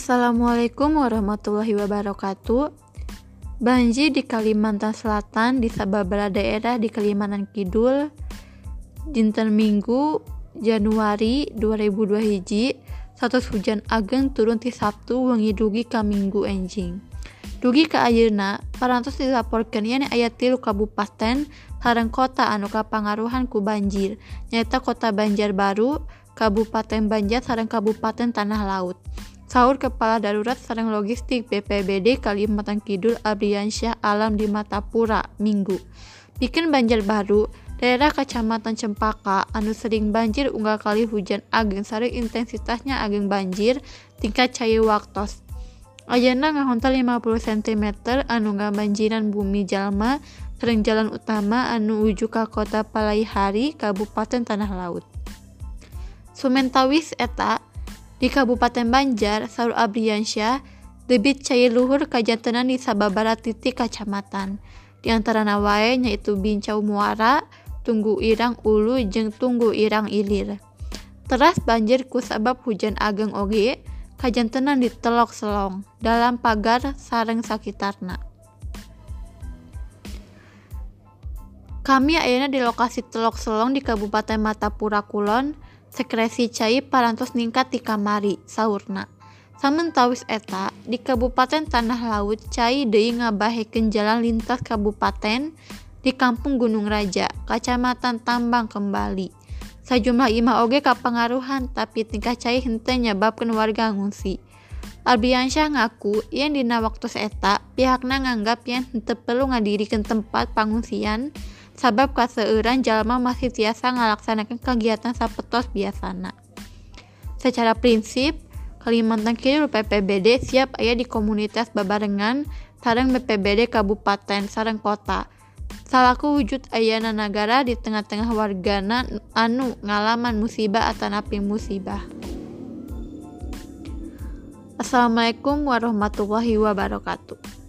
Assalamualaikum warahmatullahi wabarakatuh. Banjir di Kalimantan Selatan di sababaraha daerah di Kalimantan Kidul dinten Minggu Januari 2002 hiji status hujan ageng turun ti Sabtu wengi dugi ka Minggu enjing. Dugi ka ayeuna parantos dilaporkeun yen aya tilu kabupaten sareng kota anu kapangaruhan ku banjir, nyaeta Kota Banjarbaru, Kabupaten Banjar sareng Kabupaten Tanah Laut. Saur Kepala Darurat Sarang Logistik BPBD Kalimantan Kidul Abriansyah Alam di Matapura Minggu. Bikin banjir baru, daerah Kecamatan Cempaka anu sering banjir unggal kali hujan ageng sering intensitasnya ageng banjir tingkat cair waktos. Ayana ngahontal 50 cm anu banjiran bumi jalma sering jalan utama anu uju ka kota Palaihari Kabupaten Tanah Laut. Sumentawis eta di Kabupaten Banjar, Saur Abriansyah, debit cair luhur kajantenan di sababara titik kacamatan. Di antara nawae yaitu Bincau Muara, Tunggu Irang Ulu, jeng Tunggu Irang Ilir. Teras banjir ku sabab hujan ageng oge, kajantenan di Telok Selong, dalam pagar sareng sakitarna. Kami ayana di lokasi Telok Selong di Kabupaten Matapura Kulon, sekresi cai parantos ningkat di kamari saurna samentawis eta di Kabupaten Tanah Laut Cai Dei ngabahekeun jalan lintas Kabupaten di Kampung Gunung Raja, Kacamatan Tambang Kembali. Sajumlah imah oge kapengaruhan tapi tingkah cai henteu nyebabkeun warga ngungsi. Albiansyah ngaku yang dina waktu eta pihakna nganggap yang henteu perlu ngadirikan tempat pengungsian sabab kaseuran jalma masih tiasa ngalaksanakan kegiatan sapetos biasana. Secara prinsip, Kalimantan Kidul PPBD siap ayah di komunitas babarengan sarang BPBD Kabupaten sarang kota. Salaku wujud ayana negara di tengah-tengah wargana anu ngalaman musibah atau napi musibah. Assalamualaikum warahmatullahi wabarakatuh.